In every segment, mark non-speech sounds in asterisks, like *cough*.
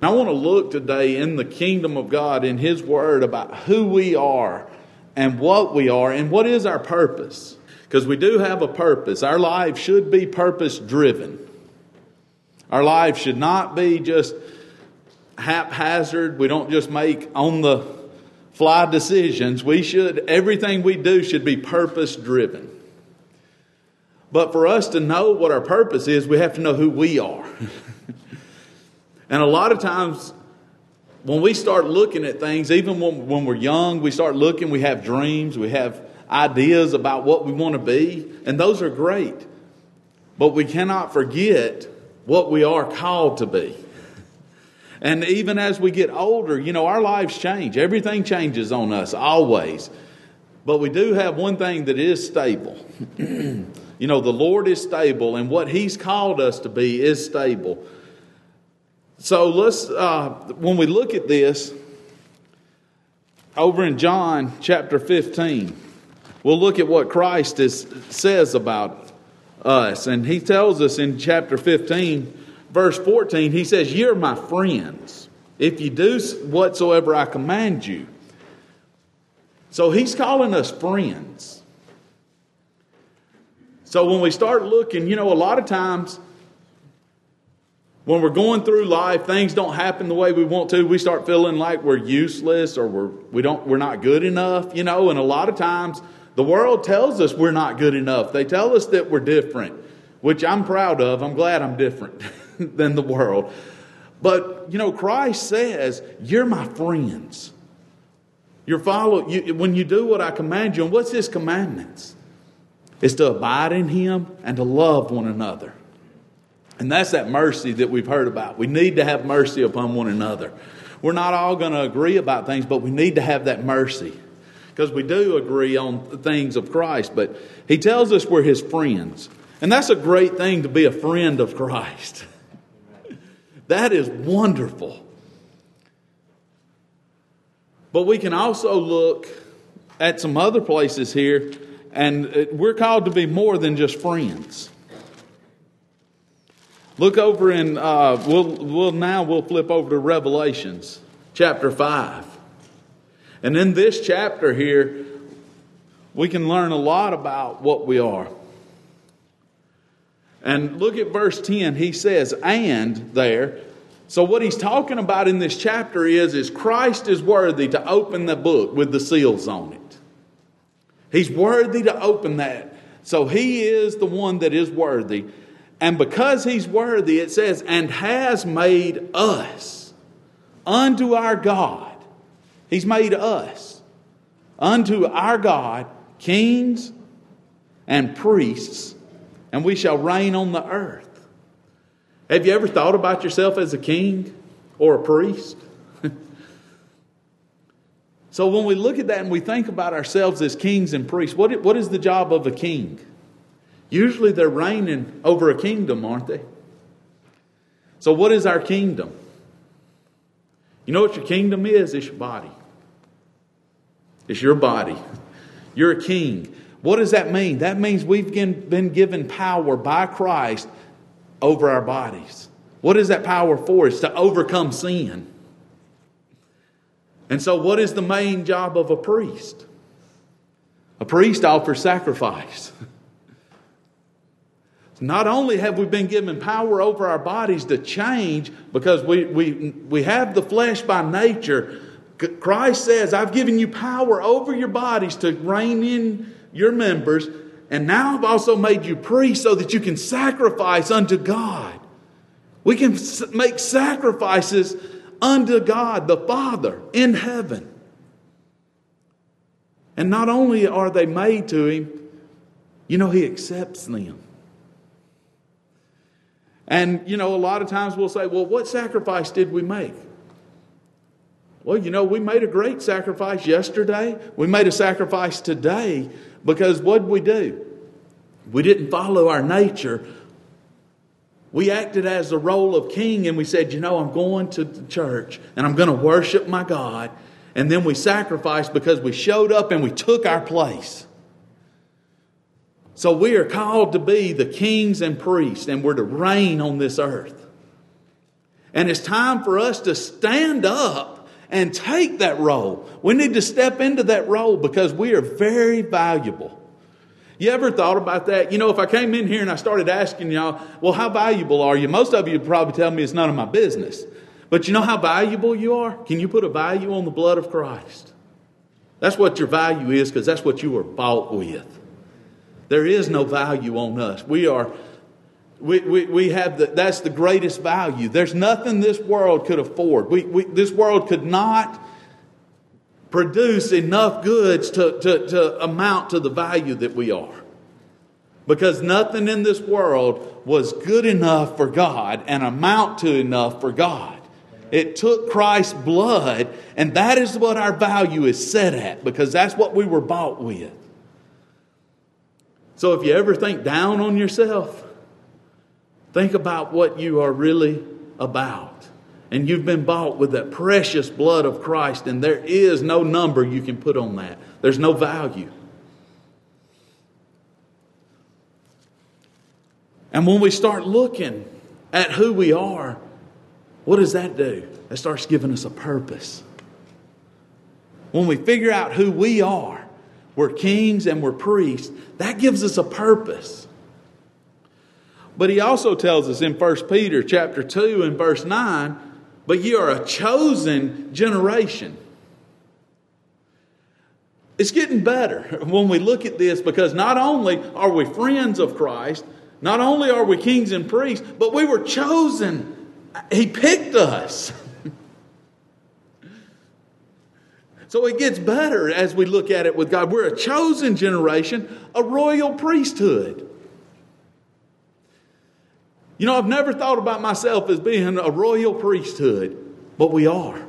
And I want to look today in the kingdom of God, in His Word, about who we are and what we are and what is our purpose. Because we do have a purpose. Our lives should be purpose driven. Our lives should not be just haphazard. We don't just make on the fly decisions. We should, everything we do should be purpose driven. But for us to know what our purpose is, we have to know who we are. *laughs* and a lot of times, when we start looking at things, even when, when we're young, we start looking, we have dreams, we have ideas about what we want to be, and those are great. But we cannot forget what we are called to be. And even as we get older, you know, our lives change. Everything changes on us, always. But we do have one thing that is stable. *clears throat* you know, the Lord is stable, and what He's called us to be is stable. So let's, uh, when we look at this, over in John chapter 15, we'll look at what Christ is, says about us. And He tells us in chapter 15, verse 14, He says, You're my friends if you do whatsoever I command you. So he's calling us friends. So when we start looking, you know, a lot of times when we're going through life, things don't happen the way we want to. We start feeling like we're useless or we're, we don't, we're not good enough, you know, and a lot of times the world tells us we're not good enough. They tell us that we're different, which I'm proud of. I'm glad I'm different *laughs* than the world. But, you know, Christ says, You're my friends. You're follow, you, when you do what I command you, and what's His commandments? It's to abide in Him and to love one another. And that's that mercy that we've heard about. We need to have mercy upon one another. We're not all going to agree about things, but we need to have that mercy because we do agree on things of Christ. But He tells us we're His friends. And that's a great thing to be a friend of Christ. *laughs* that is wonderful. But we can also look at some other places here, and we're called to be more than just friends. Look over in, uh, we'll, we'll now we'll flip over to Revelations chapter 5. And in this chapter here, we can learn a lot about what we are. And look at verse 10. He says, and there, so what he's talking about in this chapter is, is Christ is worthy to open the book with the seals on it. He's worthy to open that. So he is the one that is worthy. And because he's worthy, it says, and has made us unto our God. He's made us unto our God kings and priests, and we shall reign on the earth. Have you ever thought about yourself as a king or a priest? *laughs* so when we look at that and we think about ourselves as kings and priests, what, is the job of a king? Usually they're reigning over a kingdom, aren't they? So, what is our kingdom? You know what your kingdom is? It's your body. It's your body. You're a king. What does that mean? That means we've been given power by Christ over our bodies. What is that power for? It's to overcome sin. And so, what is the main job of a priest? A priest offers sacrifice. *laughs* Not only have we been given power over our bodies to change because we, we, we have the flesh by nature, Christ says, I've given you power over your bodies to reign in your members and now I've also made you priests so that you can sacrifice unto God. We can make sacrifices unto God the Father in heaven. And not only are they made to Him, you know, He accepts them. And, you know, a lot of times we'll say, well, what sacrifice did we make? Well, you know, we made a great sacrifice yesterday. We made a sacrifice today because what did we do? We didn't follow our nature. We acted as the role of king and we said, you know, I'm going to the church and I'm going to worship my God. And then we sacrificed because we showed up and we took our place. So we are called to be the kings and priests and we're to reign on this earth. And it's time for us to stand up and take that role. We need to step into that role because we are very valuable. You ever thought about that? You know, if I came in here and I started asking y'all, well, how valuable are you? Most of you would probably tell me it's none of my business. But you know how valuable you are? Can you put a value on the blood of Christ? That's what your value is because that's what you were bought with. There is no value on us. We are, we, we, we have the, that's the greatest value. There's nothing this world could afford. We, we, this world could not produce enough goods to, to, to amount to the value that we are. Because nothing in this world was good enough for God and amount to enough for God. It took Christ's blood, and that is what our value is set at because that's what we were bought with. So if you ever think down on yourself, think about what you are really about. And you've been bought with that precious blood of Christ, and there is no number you can put on that. There's no value. And when we start looking at who we are, what does that do? That starts giving us a purpose. When we figure out who we are, we're kings and we're priests, that gives us a purpose. But he also tells us in 1 Peter chapter 2 and verse 9 but you are a chosen generation. It's getting better *laughs* when we look at this because not only are we friends of Christ, not only are we kings and priests, but we were chosen. He picked us. *laughs* so it gets better as we look at it with God. We're a chosen generation, a royal priesthood. You know, I've never thought about myself as being a royal priesthood, but we are.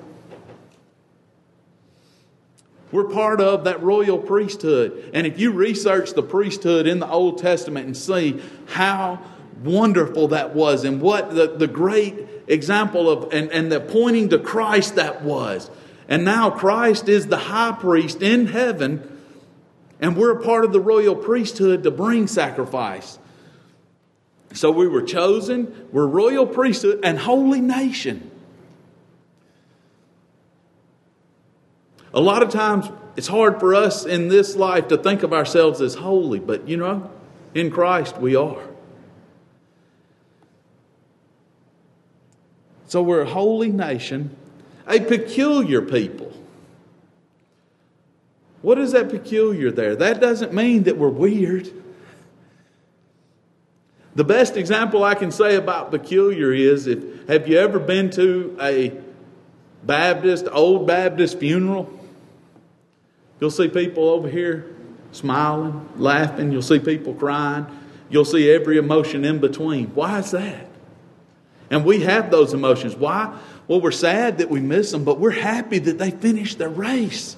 We're part of that royal priesthood. And if you research the priesthood in the Old Testament and see how wonderful that was and what the, the great example of and, and the pointing to Christ that was. And now Christ is the high priest in heaven, and we're a part of the royal priesthood to bring sacrifice. So we were chosen, we're royal priesthood and holy nation. A lot of times it's hard for us in this life to think of ourselves as holy, but you know, in Christ we are. So we're a holy nation, a peculiar people. What is that peculiar there? That doesn't mean that we're weird. The best example I can say about peculiar is if have you ever been to a Baptist, old Baptist funeral? You'll see people over here smiling, laughing. You'll see people crying. You'll see every emotion in between. Why is that? And we have those emotions. Why? Well, we're sad that we miss them, but we're happy that they finished their race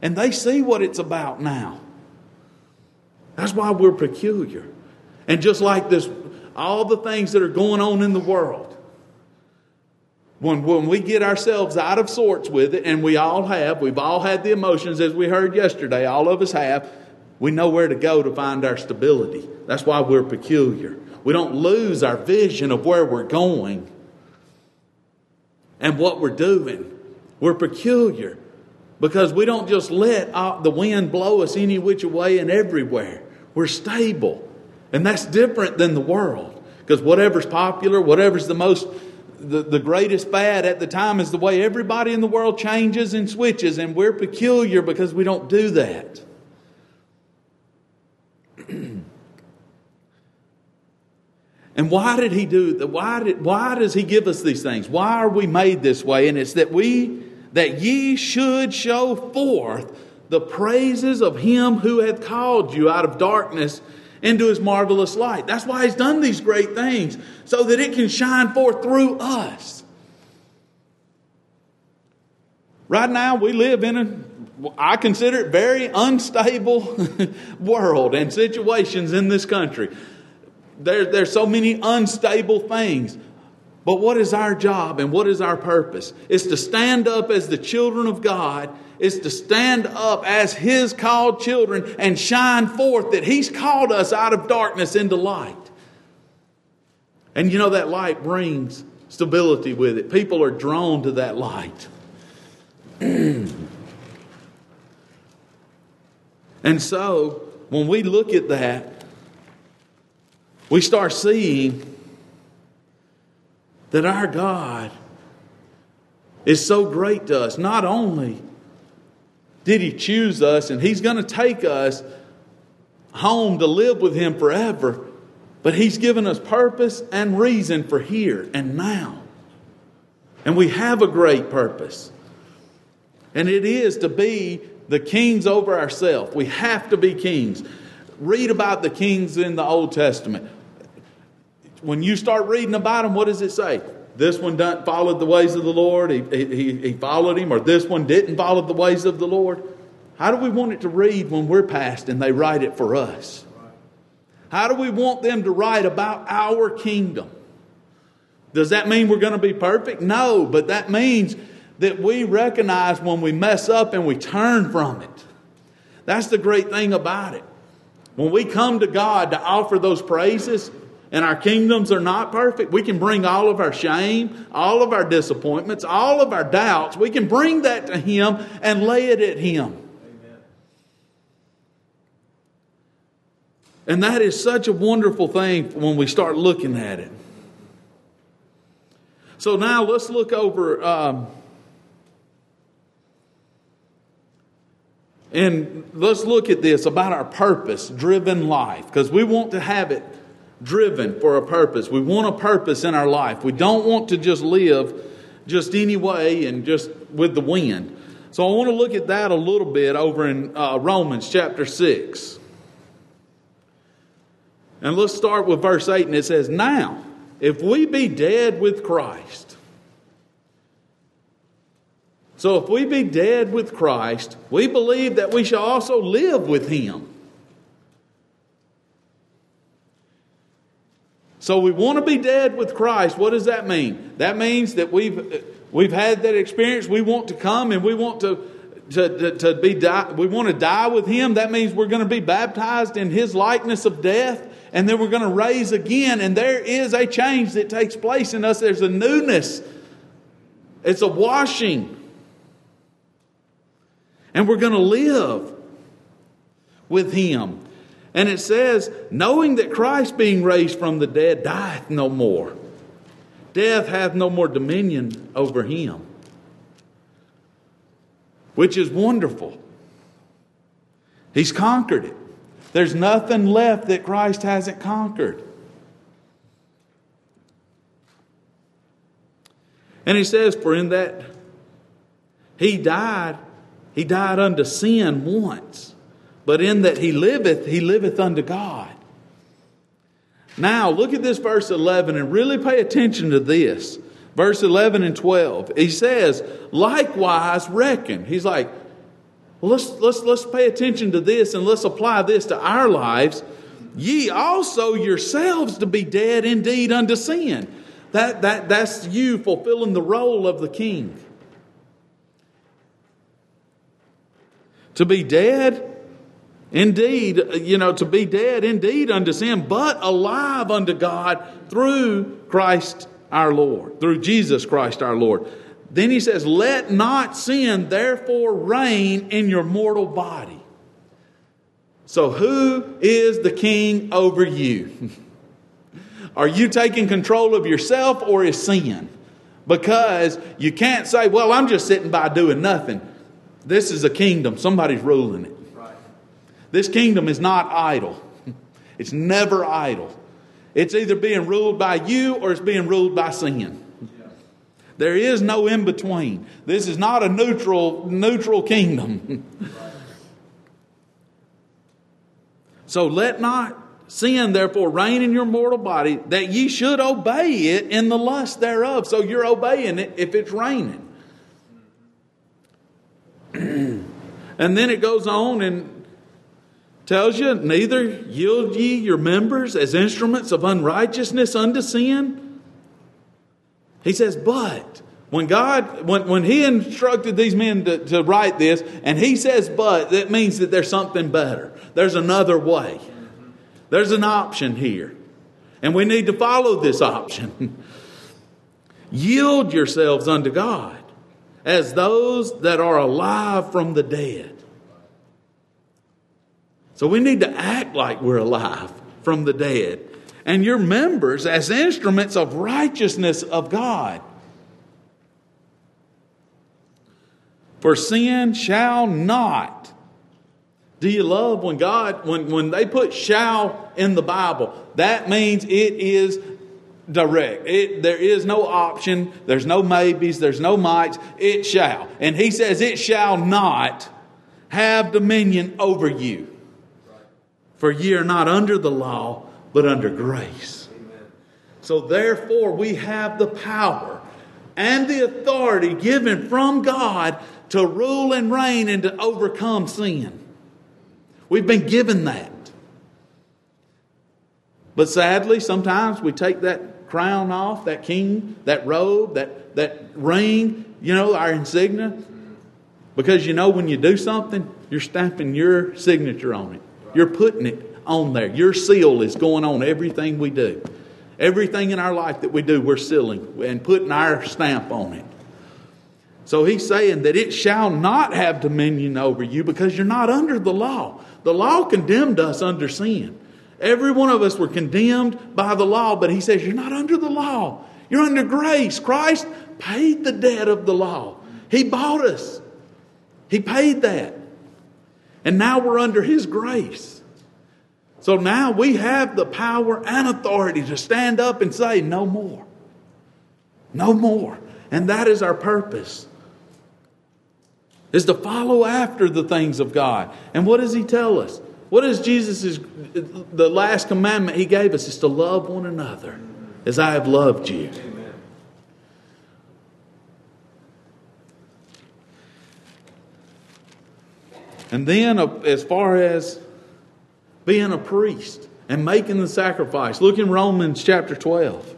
and they see what it's about now. That's why we're peculiar. And just like this, all the things that are going on in the world, when, when we get ourselves out of sorts with it, and we all have, we've all had the emotions as we heard yesterday, all of us have, we know where to go to find our stability. That's why we're peculiar. We don't lose our vision of where we're going and what we're doing. We're peculiar because we don't just let the wind blow us any which way and everywhere. We're stable. And that's different than the world. Because whatever's popular, whatever's the most, the, the greatest fad at the time is the way everybody in the world changes and switches. And we're peculiar because we don't do that. *clears throat* and why did he do that? Why, did, why does he give us these things? Why are we made this way? And it's that we, that ye should show forth the praises of him who hath called you out of darkness into his marvelous light. That's why he's done these great things, so that it can shine forth through us. Right now, we live in a, I consider it very unstable *laughs* world and situations in this country. There, there's so many unstable things. But what is our job and what is our purpose? It's to stand up as the children of God is to stand up as His called children and shine forth that He's called us out of darkness into light. And you know, that light brings stability with it. People are drawn to that light. *clears throat* and so, when we look at that, we start seeing that our God is so great to us. Not only did He choose us and He's going to take us home to live with Him forever, but He's given us purpose and reason for here and now. And we have a great purpose. And it is to be the kings over ourselves. We have to be kings. Read about the kings in the Old Testament. When you start reading about them, what does it say? This one done, followed the ways of the Lord, he, he, he followed him, or this one didn't follow the ways of the Lord. How do we want it to read when we're past and they write it for us? How do we want them to write about our kingdom? Does that mean we're going to be perfect? No, but that means that we recognize when we mess up and we turn from it. That's the great thing about it. When we come to God to offer those praises, and our kingdoms are not perfect, we can bring all of our shame, all of our disappointments, all of our doubts, we can bring that to Him and lay it at Him. And that is such a wonderful thing when we start looking at it. So now let's look over. Um, and let's look at this about our purpose driven life because we want to have it driven for a purpose. We want a purpose in our life. We don't want to just live just any way and just with the wind. So I want to look at that a little bit over in uh, Romans chapter 6. And let's start with verse 8, and it says, Now, if we be dead with Christ, so if we be dead with Christ, we believe that we shall also live with him. So we want to be dead with Christ. What does that mean? That means that we've we've had that experience. We want to come and we want to to, to, to be die, we want to die with him. That means we're going to be baptized in his likeness of death, and then we're going to raise again. And there is a change that takes place in us. There's a newness. It's a washing. And we're going to live with him. And it says, knowing that Christ being raised from the dead dieth no more, death hath no more dominion over him, which is wonderful. He's conquered it. There's nothing left that Christ hasn't conquered. And he says, For in that he died, he died unto sin once but in that he liveth, he liveth unto God. Now, look at this verse 11 and really pay attention to this. Verse 11 and 12. He says, likewise reckon. He's like, let's, let's, let's pay attention to this and let's apply this to our lives. Ye also yourselves to be dead indeed unto sin. That, that, that's you fulfilling the role of the king. To be dead Indeed, you know, to be dead indeed unto sin, but alive unto God through Christ our Lord, through Jesus Christ our Lord. Then he says, Let not sin therefore reign in your mortal body. So, who is the king over you? *laughs* Are you taking control of yourself or is sin? Because you can't say, Well, I'm just sitting by doing nothing. This is a kingdom, somebody's ruling it. This kingdom is not idle, it's never idle. It's either being ruled by you or it's being ruled by sin. There is no in between. This is not a neutral neutral kingdom. *laughs* so let not sin therefore reign in your mortal body that ye should obey it in the lust thereof. So you're obeying it if it's reigning. *clears throat* and then it goes on and tells you, neither yield ye your members as instruments of unrighteousness unto sin. He says, but when God, when, when He instructed these men to, to write this, and He says, but, that means that there's something better. There's another way. There's an option here. And we need to follow this option. *laughs* Yield yourselves unto God as those that are alive from the dead. So we need to act like we're alive from the dead. And your members as instruments of righteousness of God. For sin shall not. Do you love when God, when, when they put shall in the Bible, that means it is direct. It, there is no option. There's no maybes. There's no mights. It shall. And he says it shall not have dominion over you. For ye are not under the law, but under grace. So therefore, we have the power and the authority given from God to rule and reign and to overcome sin. We've been given that. But sadly, sometimes we take that crown off, that king, that robe, that, that ring, you know, our insignia. Because you know, when you do something, you're stamping your signature on it. You're putting it on there. Your seal is going on everything we do. Everything in our life that we do, we're sealing and putting our stamp on it. So he's saying that it shall not have dominion over you because you're not under the law. The law condemned us under sin. Every one of us were condemned by the law, but he says, You're not under the law. You're under grace. Christ paid the debt of the law. He bought us, He paid that. And now we're under His grace. So now we have the power and authority to stand up and say, No more. No more. And that is our purpose is to follow after the things of God. And what does he tell us? What is Jesus' the last commandment he gave us is to love one another as I have loved you. And then, uh, as far as being a priest and making the sacrifice, look in Romans chapter 12.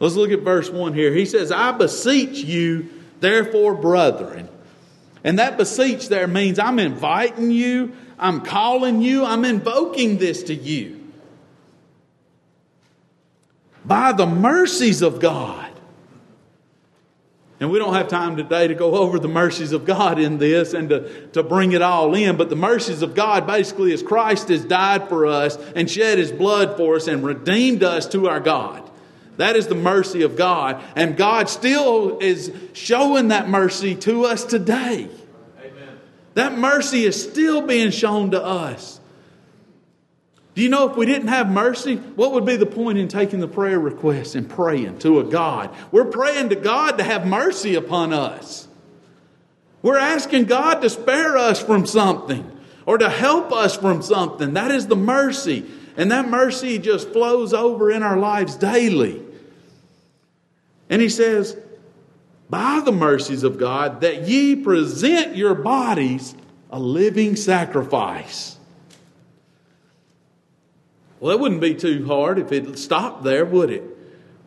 Let's look at verse 1 here. He says, I beseech you, therefore, brethren. And that beseech there means I'm inviting you, I'm calling you, I'm invoking this to you. By the mercies of God. And we don't have time today to go over the mercies of God in this and to, to bring it all in, but the mercies of God basically is Christ has died for us and shed his blood for us and redeemed us to our God. That is the mercy of God. And God still is showing that mercy to us today. Amen. That mercy is still being shown to us. Do you know if we didn't have mercy, what would be the point in taking the prayer request and praying to a God? We're praying to God to have mercy upon us. We're asking God to spare us from something or to help us from something. That is the mercy. And that mercy just flows over in our lives daily. And he says, by the mercies of God, that ye present your bodies a living sacrifice. Well, that wouldn't be too hard if it stopped there, would it?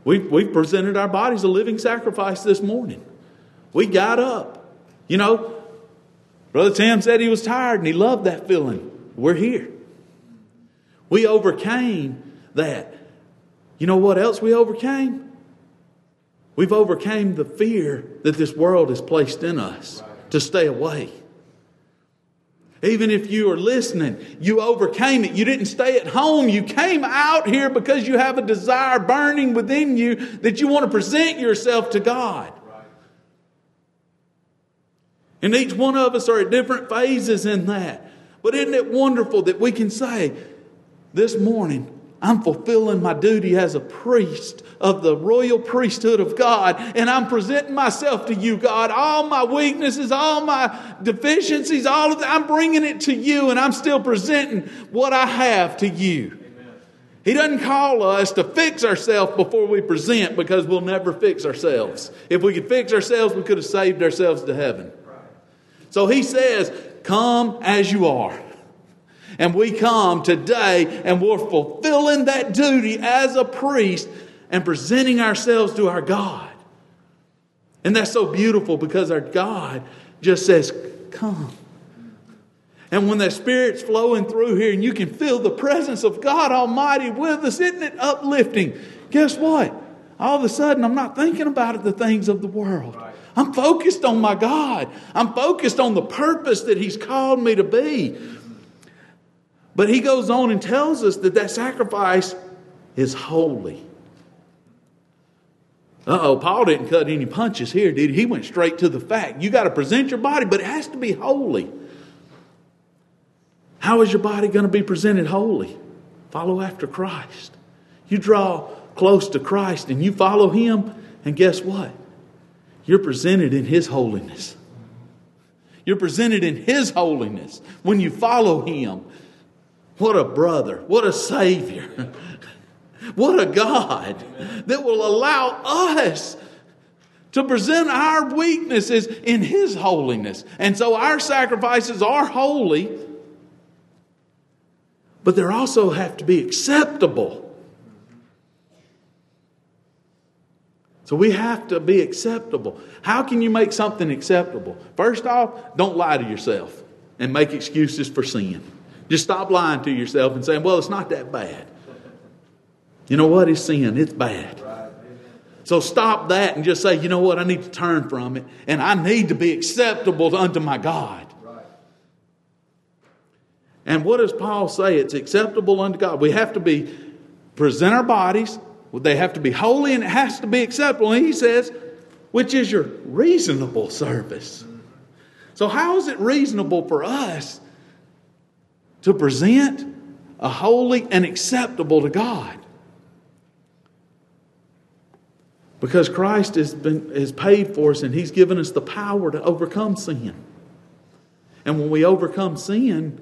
We've, we've presented our bodies a living sacrifice this morning. We got up. You know, Brother Tim said he was tired and he loved that feeling. We're here. We overcame that. You know what else we overcame? We've overcame the fear that this world has placed in us to stay away. Even if you are listening, you overcame it. You didn't stay at home. You came out here because you have a desire burning within you that you want to present yourself to God. And each one of us are at different phases in that. But isn't it wonderful that we can say, this morning, I'm fulfilling my duty as a priest of the royal priesthood of God, and I'm presenting myself to you, God. All my weaknesses, all my deficiencies, all of that, I'm bringing it to you, and I'm still presenting what I have to you. Amen. He doesn't call us to fix ourselves before we present because we'll never fix ourselves. If we could fix ourselves, we could have saved ourselves to heaven. So he says, Come as you are. And we come today and we're fulfilling that duty as a priest and presenting ourselves to our God. And that's so beautiful because our God just says, Come. And when that Spirit's flowing through here and you can feel the presence of God Almighty with us, isn't it uplifting? Guess what? all of a sudden I'm not thinking about the things of the world. I'm focused on my God. I'm focused on the purpose that He's called me to be. But He goes on and tells us that that sacrifice is holy. Uh oh, Paul didn't cut any punches here, did he? He went straight to the fact. You got to present your body, but it has to be holy. How is your body going to be presented holy? Follow after Christ. You draw close to Christ and you follow Him, and guess what? You're presented in His holiness. You're presented in His holiness when you follow Him. What a brother. What a Savior. *laughs* What a God that will allow us to present our weaknesses in His holiness. And so our sacrifices are holy, but they also have to be acceptable. So we have to be acceptable. How can you make something acceptable? First off, don't lie to yourself and make excuses for sin. Just stop lying to yourself and saying, well, it's not that bad. You know what? It's sin. It's bad. So stop that and just say, you know what? I need to turn from it and I need to be acceptable unto my God. And what does Paul say? It's acceptable unto God. We have to be, present our bodies, they have to be holy and it has to be acceptable. And he says, which is your reasonable service. So, how is it reasonable for us to present a holy and acceptable to God? Because Christ has, been, has paid for us and He's given us the power to overcome sin. And when we overcome sin,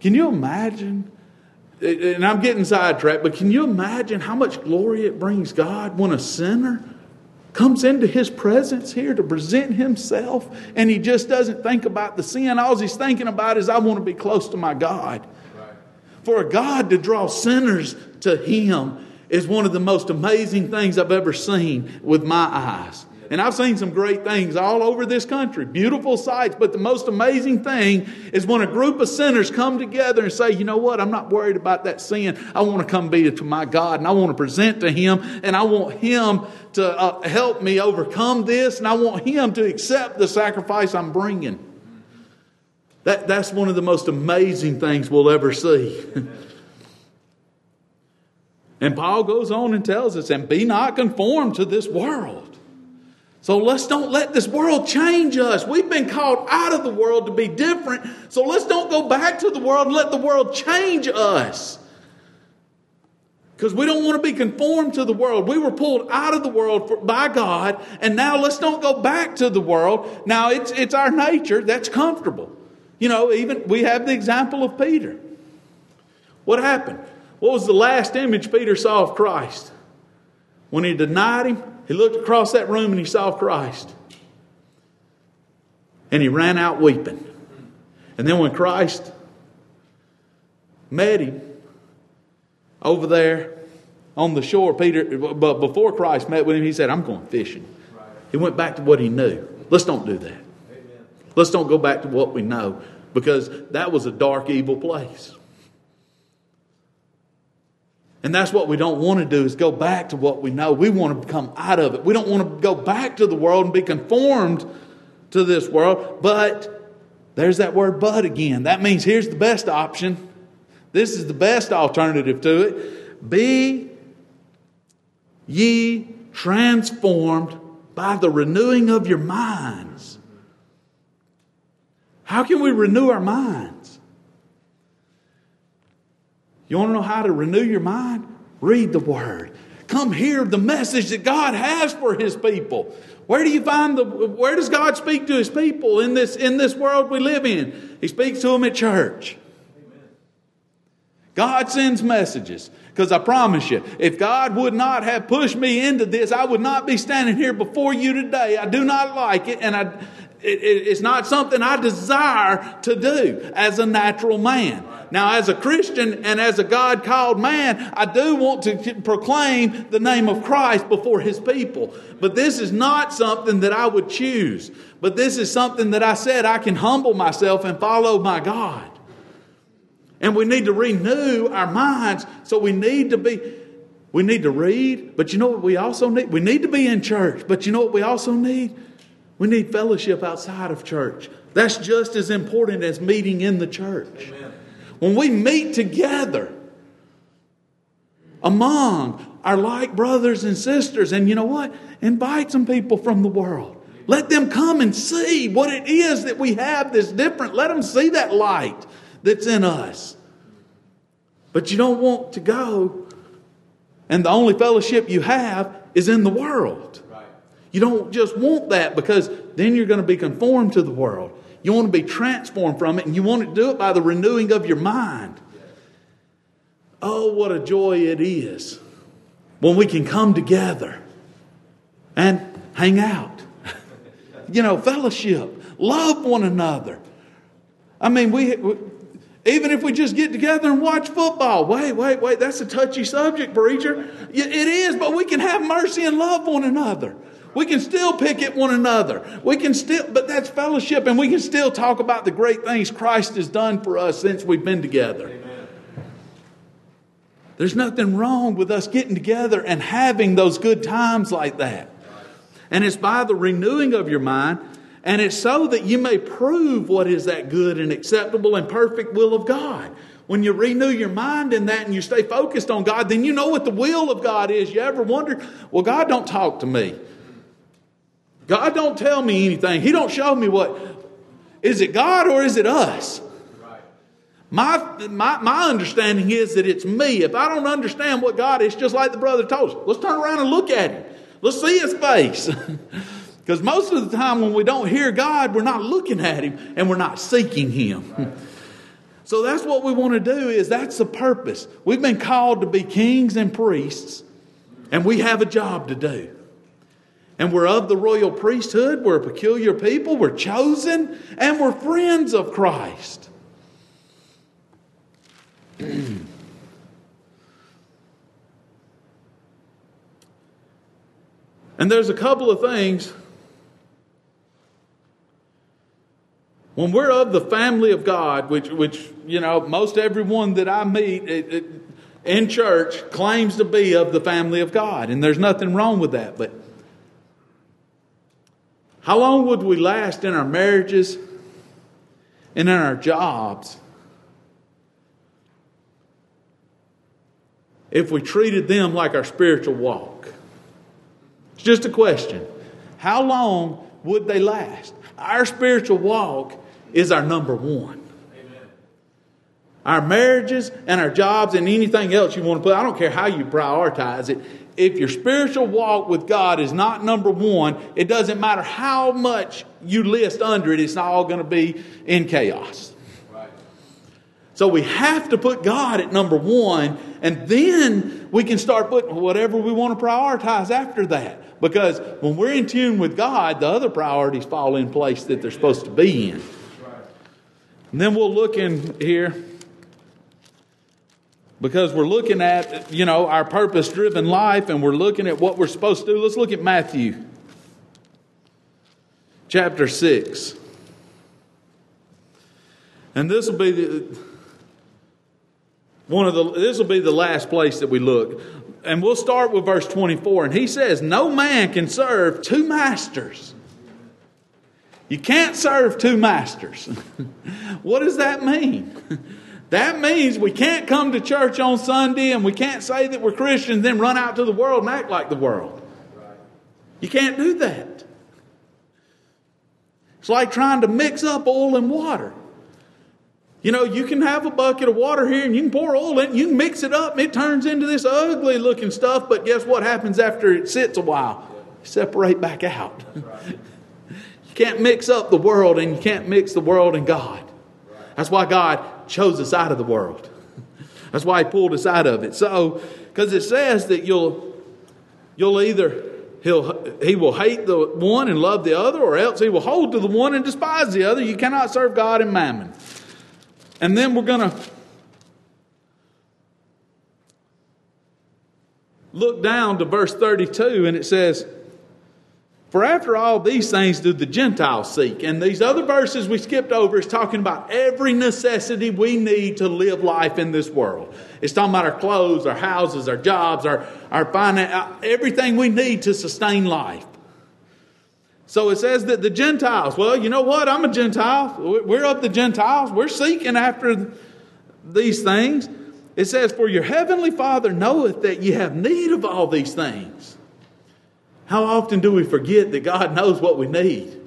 can you imagine? And I'm getting sidetracked, but can you imagine how much glory it brings God when a sinner comes into his presence here to present himself and he just doesn't think about the sin? All he's thinking about is, I want to be close to my God. Right. For a God to draw sinners to him is one of the most amazing things I've ever seen with my eyes. And I've seen some great things all over this country, beautiful sights. But the most amazing thing is when a group of sinners come together and say, you know what, I'm not worried about that sin. I want to come be to my God and I want to present to Him and I want Him to uh, help me overcome this and I want Him to accept the sacrifice I'm bringing. That, that's one of the most amazing things we'll ever see. *laughs* And Paul goes on and tells us, and be not conformed to this world. So let's don't let this world change us. We've been called out of the world to be different. So let's don't go back to the world and let the world change us. Because we don't want to be conformed to the world. We were pulled out of the world for, by God, and now let's don't go back to the world. Now it's, it's our nature that's comfortable. You know, even we have the example of Peter. What happened? What was the last image Peter saw of Christ? When he denied him, he looked across that room and he saw Christ. And he ran out weeping. And then when Christ met him over there on the shore, Peter, but before Christ met with him, he said, I'm going fishing. He went back to what he knew. Let's don't do that. Let's don't go back to what we know because that was a dark, evil place. And that's what we don't want to do is go back to what we know. We want to come out of it. We don't want to go back to the world and be conformed to this world. But there's that word but again. That means here's the best option. This is the best alternative to it. Be ye transformed by the renewing of your minds. How can we renew our minds? You want to know how to renew your mind? Read the Word. Come hear the message that God has for His people. Where do you find the, where does God speak to His people in this, in this world we live in? He speaks to them at church. God sends messages. Because I promise you, if God would not have pushed me into this, I would not be standing here before you today. I do not like it, and I, it, it, it's not something I desire to do as a natural man. Now, as a Christian and as a God called man, I do want to proclaim the name of Christ before his people. But this is not something that I would choose. But this is something that I said I can humble myself and follow my God. And we need to renew our minds. So we need to be We need to read, but you know what we also need? We need to be in church, but you know what we also need? We need fellowship outside of church. That's just as important as meeting in the church. Amen. When we meet together among our like brothers and sisters, and you know what? Invite some people from the world. Let them come and see what it is that we have that's different. Let them see that light that's in us. But you don't want to go, and the only fellowship you have is in the world. You don't just want that because then you're going to be conformed to the world. You want to be transformed from it, and you want to do it by the renewing of your mind. Oh, what a joy it is when we can come together and hang out. *laughs* you know, fellowship, love one another. I mean, we, we, even if we just get together and watch football. Wait, wait, wait, that's a touchy subject, preacher. It is, but we can have mercy and love one another. We can still pick at one another. We can still, but that's fellowship, and we can still talk about the great things Christ has done for us since we've been together. Amen. There's nothing wrong with us getting together and having those good times like that. And it's by the renewing of your mind, and it's so that you may prove what is that good and acceptable and perfect will of God. When you renew your mind in that and you stay focused on God, then you know what the will of God is. You ever wonder, well, God don't talk to me. God don't tell me anything. He don't show me what. Is it God or is it us? My, my, my understanding is that it's me. If I don't understand what God is, just like the brother told us, let's turn around and look at him. Let's see his face. *laughs* Because most of the time when we don't hear God, we're not looking at him and we're not seeking him. *laughs* So that's what we want to do is that's the purpose. We've been called to be kings and priests, and we have a job to do. And we're of the royal priesthood, we're a peculiar people, we're chosen, and we're friends of Christ. *clears throat* and there's a couple of things. When we're of the family of God, which, which you know, most everyone that I meet it, it, in church claims to be of the family of God, and there's nothing wrong with that. But how long would we last in our marriages and in our jobs if we treated them like our spiritual walk? It's just a question. How long would they last? Our spiritual walk is our number one. Our marriages and our jobs and anything else you want to put, I don't care how you prioritize it, if your spiritual walk with God is not number one, it doesn't matter how much you list under it, it's not all going to be in chaos. So we have to put God at number one, and then we can start putting whatever we want to prioritize after that. Because when we're in tune with God, the other priorities fall in place that they're supposed to be in. And then we'll look in here because we're looking at, you know, our purpose driven life and we're looking at what we're supposed to do. Let's look at Matthew chapter 6. And this will be the one of the this will be the last place that we look. And we'll start with verse 24 and he says, "No man can serve two masters." You can't serve two masters. *laughs* what does that mean? That means we can't come to church on Sunday and we can't say that we're Christians, then run out to the world and act like the world. You can't do that. It's like trying to mix up oil and water. You know, you can have a bucket of water here and you can pour oil in, you can mix it up, and it turns into this ugly looking stuff, but guess what happens after it sits a while? Separate back out. *laughs* you can't mix up the world and you can't mix the world and God. That's why God chose us out of the world. That's why He pulled us out of it. So, because it says that you'll you'll either he'll he will hate the one and love the other, or else he will hold to the one and despise the other. You cannot serve God and mammon. And then we're to look down to verse 32, and it says, For after all these things do the Gentiles seek. And these other verses we skipped over is talking about every necessity we need to live life in this world. It's talking about our clothes, our houses, our jobs, our, our finance, uh, everything we need to sustain life. So it says that the Gentiles, well, you know what? I'm a Gentile. We're of the Gentiles. We're seeking after these things. It says, For your heavenly Father knoweth that ye have need of all these things. How often do we forget that God knows what we need?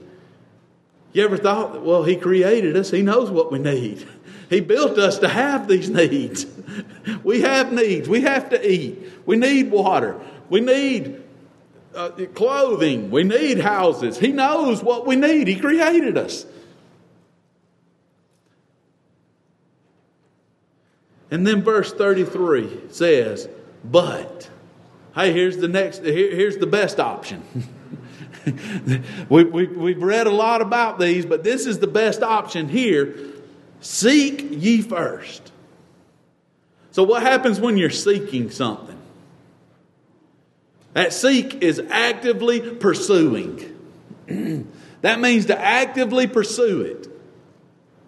You ever thought, that, well, He created us, He knows what we need. He built us to have these needs. We have needs. We have to eat. We need water. We need uh, clothing. We need houses. He knows what we need. He created us. And then verse 33 says, But Hey, here's the next, here, here's the best option. *laughs* we, we, we've read a lot about these, but this is the best option here. Seek ye first. So, what happens when you're seeking something? That seek is actively pursuing. *clears throat* that means to actively pursue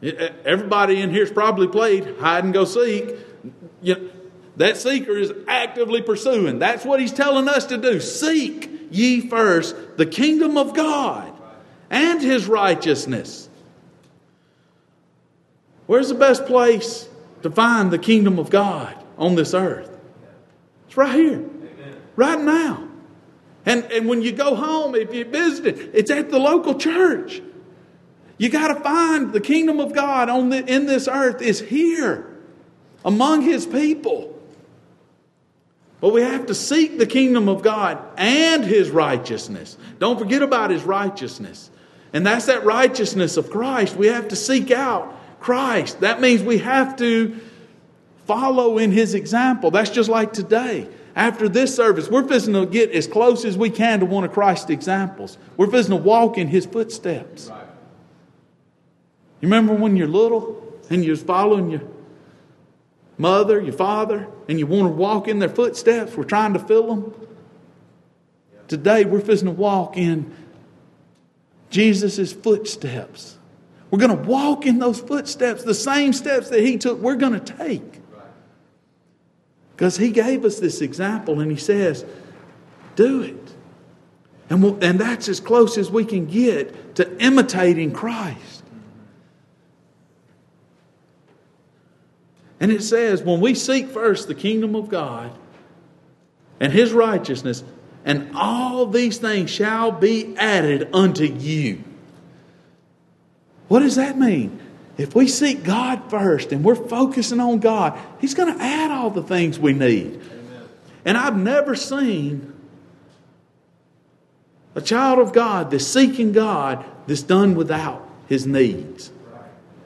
it. Everybody in here's probably played hide and go seek. You, that seeker is actively pursuing. That's what he's telling us to do. Seek ye first the kingdom of God and his righteousness. Where's the best place to find the kingdom of God on this earth? It's right here, Amen. right now. And, and when you go home, if you visit it, it's at the local church. You got to find the kingdom of God on the, in this earth is here among his people. But we have to seek the kingdom of God and his righteousness. Don't forget about his righteousness. And that's that righteousness of Christ. We have to seek out Christ. That means we have to follow in his example. That's just like today. After this service, we're visiting to get as close as we can to one of Christ's examples. We're visiting to walk in his footsteps. You remember when you're little and you was following your mother, your father, and you want to walk in their footsteps. We're trying to fill them. Today, we're fixing to walk in Jesus' footsteps. We're going to walk in those footsteps, the same steps that he took, we're going to take. Because he gave us this example and he says, do it. And, we'll, and that's as close as we can get to imitating Christ. And it says, when we seek first the kingdom of God and his righteousness, and all these things shall be added unto you. What does that mean? If we seek God first and we're focusing on God, He's going to add all the things we need. Amen. And I've never seen a child of God that's seeking God that's done without His needs.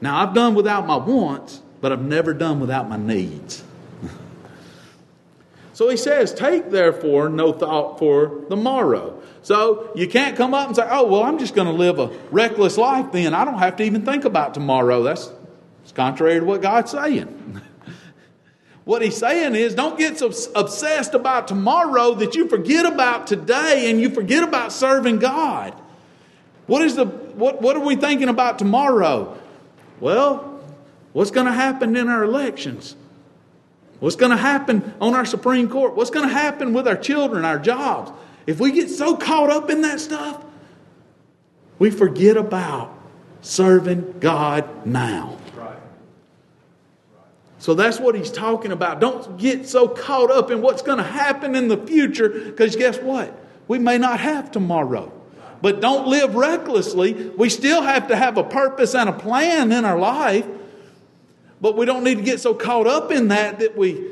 Now, I've done without my wants, but I've never done without my needs. *laughs* so he says, Take therefore no thought for the morrow. So you can't come up and say, Oh, well, I'm just going to live a reckless life then. I don't have to even think about tomorrow. That's it's contrary to what God's saying. *laughs* what he's saying is, don't get so obsessed about tomorrow that you forget about today and you forget about serving God. What is the what, what are we thinking about tomorrow? Well, What's going to happen in our elections? What's going to happen on our Supreme Court? What's going to happen with our children, our jobs? If we get so caught up in that stuff, we forget about serving God now. So that's what he's talking about. Don't get so caught up in what's going to happen in the future because guess what? We may not have tomorrow. But don't live recklessly. We still have to have a purpose and a plan in our life. But we don't need to get so caught up in that that we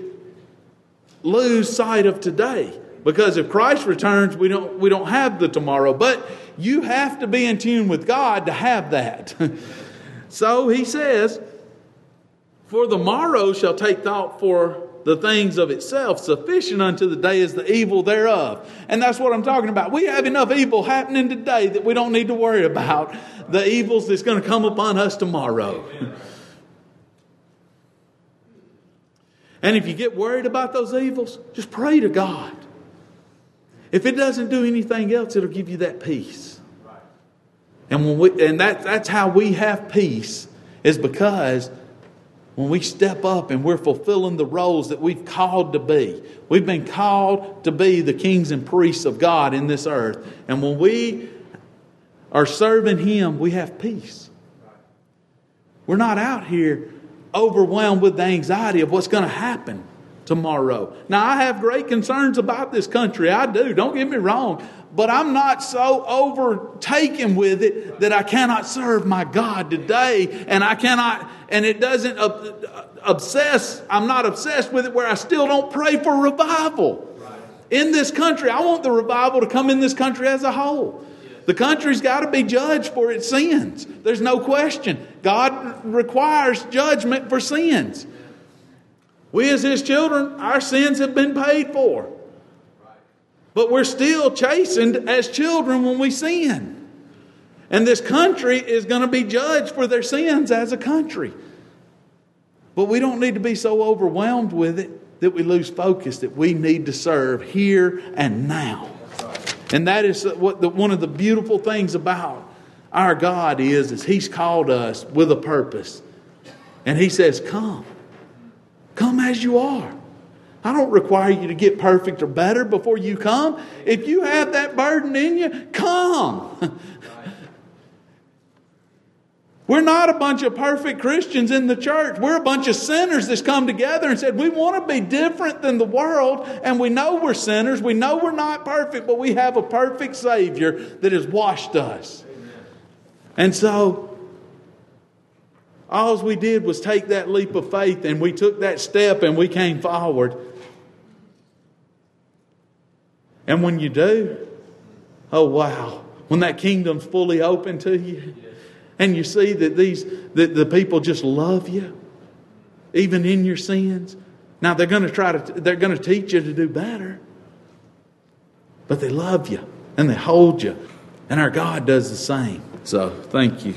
lose sight of today. Because if Christ returns, we don't, we don't have the tomorrow. But you have to be in tune with God to have that. *laughs* so he says, For the morrow shall take thought for the things of itself. Sufficient unto the day is the evil thereof. And that's what I'm talking about. We have enough evil happening today that we don't need to worry about the evils that's going to come upon us tomorrow. And if you get worried about those evils, just pray to God. If it doesn't do anything else, it'll give you that peace. And when we and that, that's how we have peace is because when we step up and we're fulfilling the roles that we've called to be. We've been called to be the kings and priests of God in this earth. And when we are serving Him, we have peace. We're not out here overwhelmed with the anxiety of what's going to happen tomorrow. Now, I have great concerns about this country. I do. Don't get me wrong. But I'm not so overtaken with it that I cannot serve my God today and I cannot, and it doesn't obsess, I'm not obsessed with it where I still don't pray for revival. In this country, I want the revival to come in this country as a whole. The country's got to be judged for its sins. There's no question. God requires judgment for sins. We, as His children, our sins have been paid for. But we're still chastened as children when we sin. And this country is going to be judged for their sins as a country. But we don't need to be so overwhelmed with it that we lose focus that we need to serve here and now. And that is what the, one of the beautiful things about our God is, is He's called us with a purpose. And He says, Come. Come as you are. I don't require you to get perfect or better before you come. If you have that burden in you, come. *laughs* We're not a bunch of perfect Christians in the church. We're a bunch of sinners that's come together and said, We want to be different than the world, and we know we're sinners. We know we're not perfect, but we have a perfect Savior that has washed us. And so, all we did was take that leap of faith and we took that step and we came forward. And when you do, oh wow, when that kingdom's fully open to you, and you see that these that the people just love you, even in your sins. Now they're going to try to they're going to teach you to do better, but they love you and they hold you, and our God does the same. So thank you.